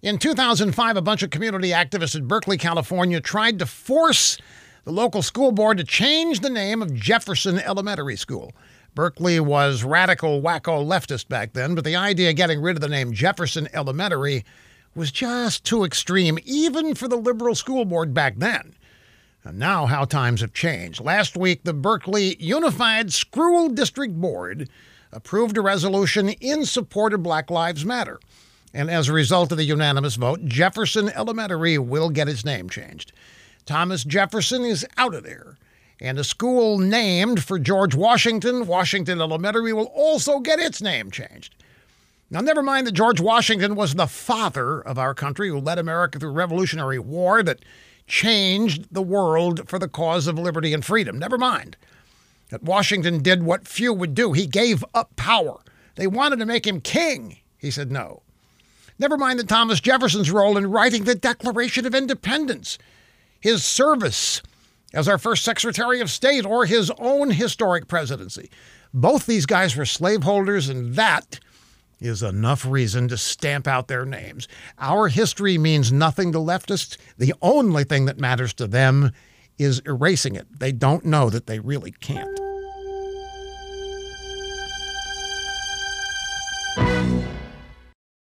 In 2005, a bunch of community activists in Berkeley, California tried to force the local school board to change the name of Jefferson Elementary School. Berkeley was radical, wacko leftist back then, but the idea of getting rid of the name Jefferson Elementary was just too extreme, even for the liberal school board back then. And now, how times have changed. Last week, the Berkeley Unified School District Board approved a resolution in support of Black Lives Matter. And as a result of the unanimous vote, Jefferson Elementary will get its name changed. Thomas Jefferson is out of there. And a school named for George Washington, Washington Elementary, will also get its name changed. Now, never mind that George Washington was the father of our country who led America through Revolutionary War that changed the world for the cause of liberty and freedom. Never mind that Washington did what few would do. He gave up power. They wanted to make him king. He said no. Never mind that Thomas Jefferson's role in writing the Declaration of Independence, his service as our first Secretary of State, or his own historic presidency. Both these guys were slaveholders, and that is enough reason to stamp out their names. Our history means nothing to leftists. The only thing that matters to them is erasing it. They don't know that they really can't.